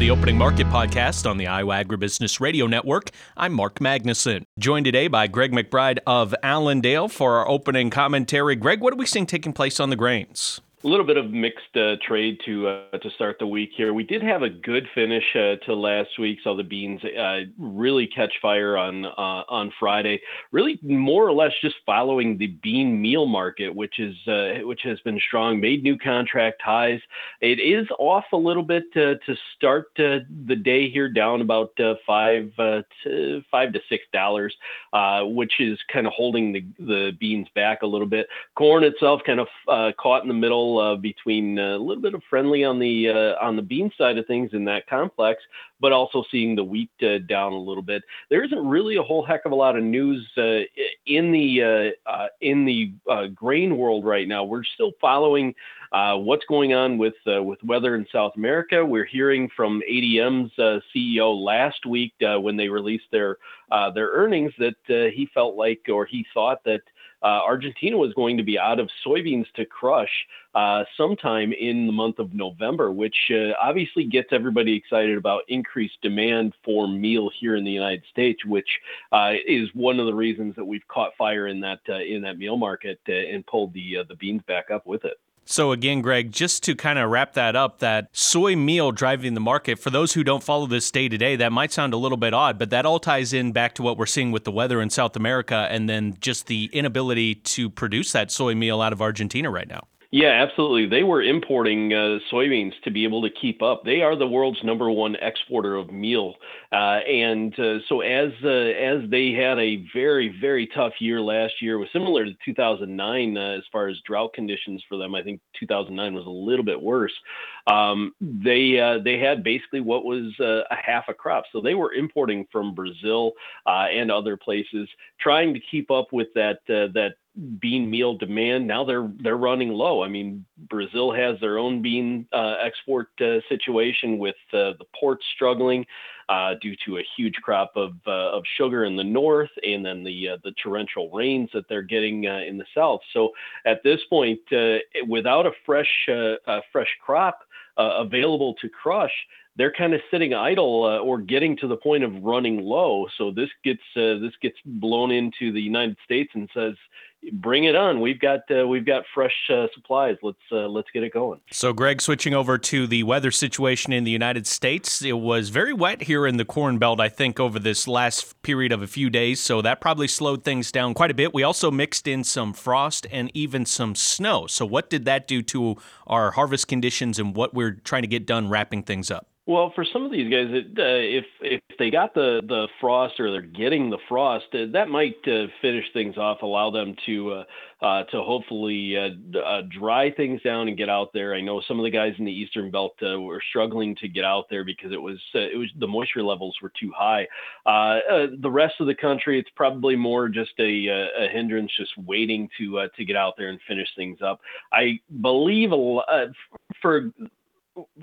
the Opening Market Podcast on the Iowa Agribusiness Radio Network. I'm Mark Magnuson, joined today by Greg McBride of Allendale for our opening commentary. Greg, what are we seeing taking place on the grains? A little bit of mixed uh, trade to uh, to start the week here. We did have a good finish uh, to last week. Saw the beans uh, really catch fire on uh, on Friday. Really, more or less, just following the bean meal market, which is uh, which has been strong. Made new contract highs. It is off a little bit to start the day here, down about five to five to six dollars, which is kind of holding the the beans back a little bit. Corn itself kind of caught in the middle uh, between uh, a little bit of friendly on the uh, on the bean side of things in that complex, but also seeing the wheat uh, down a little bit. There isn't really a whole heck of a lot of news uh, in the in the grain world right now. We're still following what's going on with with weather in South America. We're hearing from ADM's CEO last week when they released their their earnings that he felt like or he thought that uh, Argentina was going to be out of soybeans to crush uh, sometime in the month of November, which uh, obviously gets everybody excited about increased demand for meal here in the United States, which uh, is one of the reasons that we've caught fire in that uh, in that meal market uh, and pulled the the beans back up with it. So, again, Greg, just to kind of wrap that up, that soy meal driving the market, for those who don't follow this day to day, that might sound a little bit odd, but that all ties in back to what we're seeing with the weather in South America and then just the inability to produce that soy meal out of Argentina right now. Yeah, absolutely. They were importing uh, soybeans to be able to keep up. They are the world's number one exporter of meal, uh, and uh, so as uh, as they had a very very tough year last year, was similar to 2009 uh, as far as drought conditions for them. I think 2009 was a little bit worse. Um, they uh, they had basically what was a half a crop, so they were importing from Brazil and other places, trying to keep up with that that bean meal demand. Now they're they're running low. I mean brazil has their own bean uh, export uh, situation with uh, the ports struggling uh, due to a huge crop of uh, of sugar in the north and then the uh, the torrential rains that they're getting in the south so at this point without a fresh a fresh crop available to crush they're kind of sitting idle uh, or getting to the point of running low. So this gets uh, this gets blown into the United States and says, "Bring it on! We've got uh, we've got fresh uh, supplies. Let's uh, let's get it going." So, Greg, switching over to the weather situation in the United States, it was very wet here in the Corn Belt. I think over this last period of a few days, so that probably slowed things down quite a bit. We also mixed in some frost and even some snow. So, what did that do to our harvest conditions and what we're trying to get done wrapping things up? Well, for some of these guys, it, uh, if if they got the the frost or they're getting the frost, uh, that might uh, finish things off, allow them to uh, uh, to hopefully uh, dry things down and get out there. I know some of the guys in the eastern belt were struggling to get out there because it was it was the moisture levels were too high. the rest of the country, it's probably more just a, a hindrance, just waiting to to get out there and finish things up. I believe a lot, for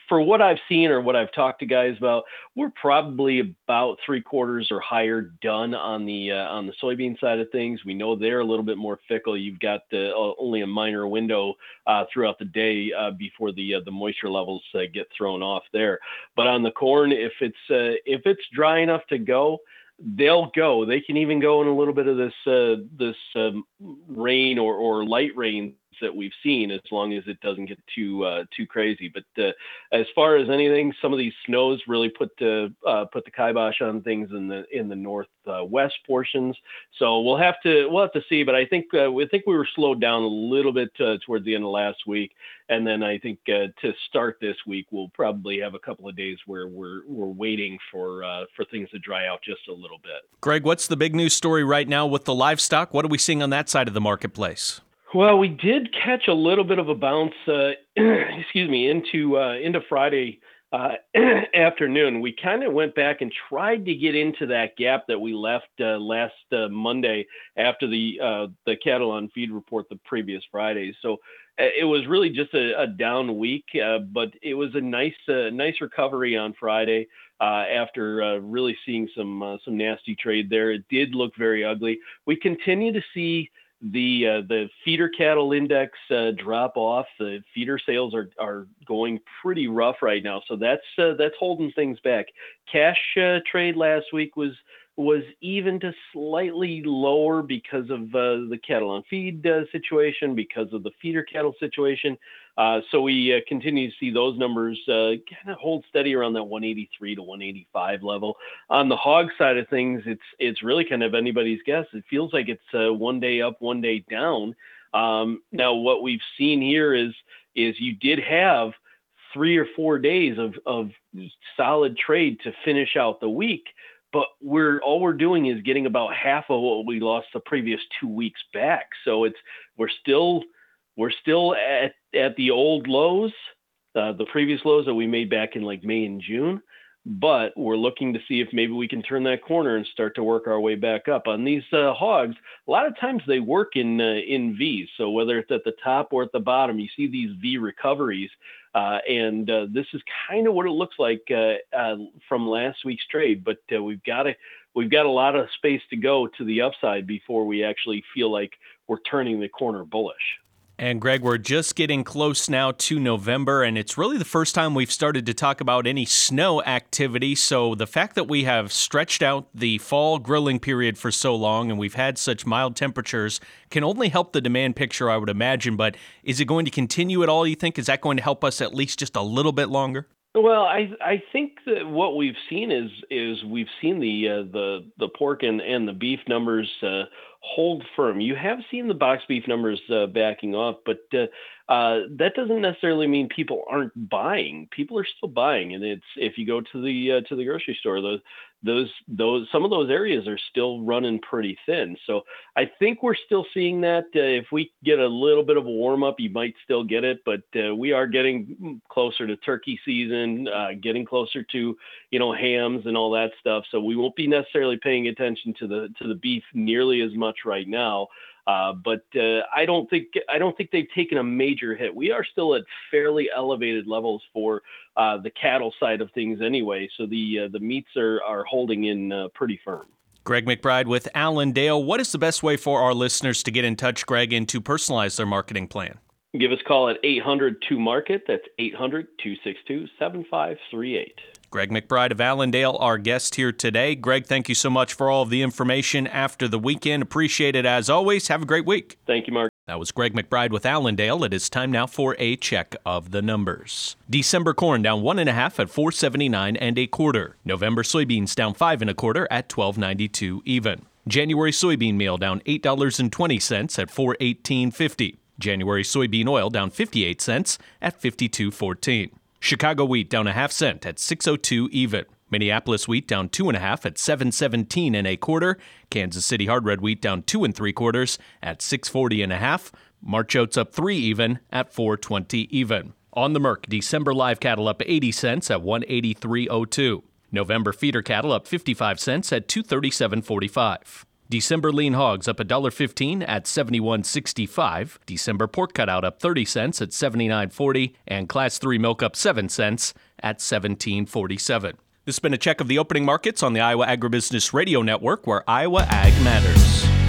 for what I've seen or what I've talked to guys about, we're probably about three quarters or higher done on the uh, on the soybean side of things. We know they're a little bit more fickle. You've got uh, only a minor window uh, throughout the day uh, before the uh, the moisture levels uh, get thrown off there. But on the corn, if it's if it's dry enough to go, they'll go. They can even go in a little bit of this uh, this um, rain or, or light rain that we've seen, as long as it doesn't get too uh, too crazy. But uh, as far as anything, some of these snows really put the uh, put the kibosh on things in the in the northwest portions. So we'll have to we'll have to see. But I think uh, we think we were slowed down a little bit uh, towards the end of last week, and then I think uh, to start this week we'll probably have a couple of days where we're we're waiting for for things to dry out just a little bit. Greg, what's the big news story right now with the livestock? What are we seeing on that side of the marketplace? Well, we did catch a little bit of a bounce, uh, excuse me, into uh, into Friday uh, afternoon. We kind of went back and tried to get into that gap that we left uh, last uh, Monday after the uh, the cattle on feed report the previous Friday. So it was really just a, a down week, but it was a nice nice recovery on Friday. after really seeing some some nasty trade there, it did look very ugly. We continue to see the uh, the feeder cattle index uh, drop off. The feeder sales are are going pretty rough right now, so that's uh, that's holding things back. Cash uh, trade last week was was even to slightly lower because of uh, the cattle on feed uh, situation, because of the feeder cattle situation. Uh, so we uh, continue to see those numbers uh, kind of hold steady around that 183 to 185 level. On the hog side of things, it's it's really kind of anybody's guess. It feels like it's uh, one day up, one day down. Um, now, what we've seen here is is you did have three or four days of of solid trade to finish out the week but we're all we're doing is getting about half of what we lost the previous two weeks back. So it's we're still we're still at at the old lows, uh, the previous lows that we made back in like May and June. But we're looking to see if maybe we can turn that corner and start to work our way back up. On these uh, hogs, a lot of times they work in uh, in V's. So whether it's at the top or at the bottom, you see these V recoveries uh, and uh, this is kind of what it looks like uh, uh from last week's trade. But uh, we've got to we've got a lot of space to go to the upside before we actually feel like we're turning the corner bullish. And Greg, we're just getting close now to November, and it's really the first time we've started to talk about any snow activity. So the fact that we have stretched out the fall grilling period for so long and we've had such mild temperatures can only help the demand picture, I would imagine. But is it going to continue at all, you think? Is that going to help us at least just a little bit longer? Well, I I think that what we've seen is is we've seen the uh, the the pork and, and the beef numbers uh, hold firm. You have seen the box beef numbers uh, backing off, but uh, uh, that doesn't necessarily mean people aren't buying. People are still buying, and it's if you go to the uh, to the grocery store, those those those some of those areas are still running pretty thin. So I think we're still seeing that. Uh, if we get a little bit of a warm up, you might still get it, but uh, we are getting closer to turkey season, uh, getting closer to you know hams and all that stuff. So we won't be necessarily paying attention to the to the beef nearly as much right now. Uh, but uh, I don't think I don't think they've taken a major hit. We are still at fairly elevated levels for uh, the cattle side of things, anyway. So the uh, the meats are are holding in uh, pretty firm. Greg McBride with Allendale. What is the best way for our listeners to get in touch, Greg, and to personalize their marketing plan? Give us a call at 800 2 Market. That's 800 262 7538. Greg McBride of Allendale, our guest here today. Greg, thank you so much for all of the information after the weekend. Appreciate it as always. Have a great week. Thank you, Mark. That was Greg McBride with Allendale. It is time now for a check of the numbers. December corn down one and a half at 479 and a quarter. November soybeans down five and a quarter at 1292 even. January soybean meal down eight dollars and twenty cents at 418.50. January soybean oil down 58 cents at 52.14. Chicago wheat down a half cent at 602 even. Minneapolis wheat down two and a half at 717 and a quarter. Kansas City hard red wheat down two and three quarters at 640 and a half. March oats up three even at 420 even. On the Merc, December live cattle up 80 cents at 183.02. November feeder cattle up 55 cents at 237.45. December lean hogs up $1.15 at 71.65. December pork cutout up 30 cents at 79.40 and class 3 milk up 7 cents at 17.47. This has been a check of the opening markets on the Iowa Agribusiness Radio Network where Iowa Ag matters.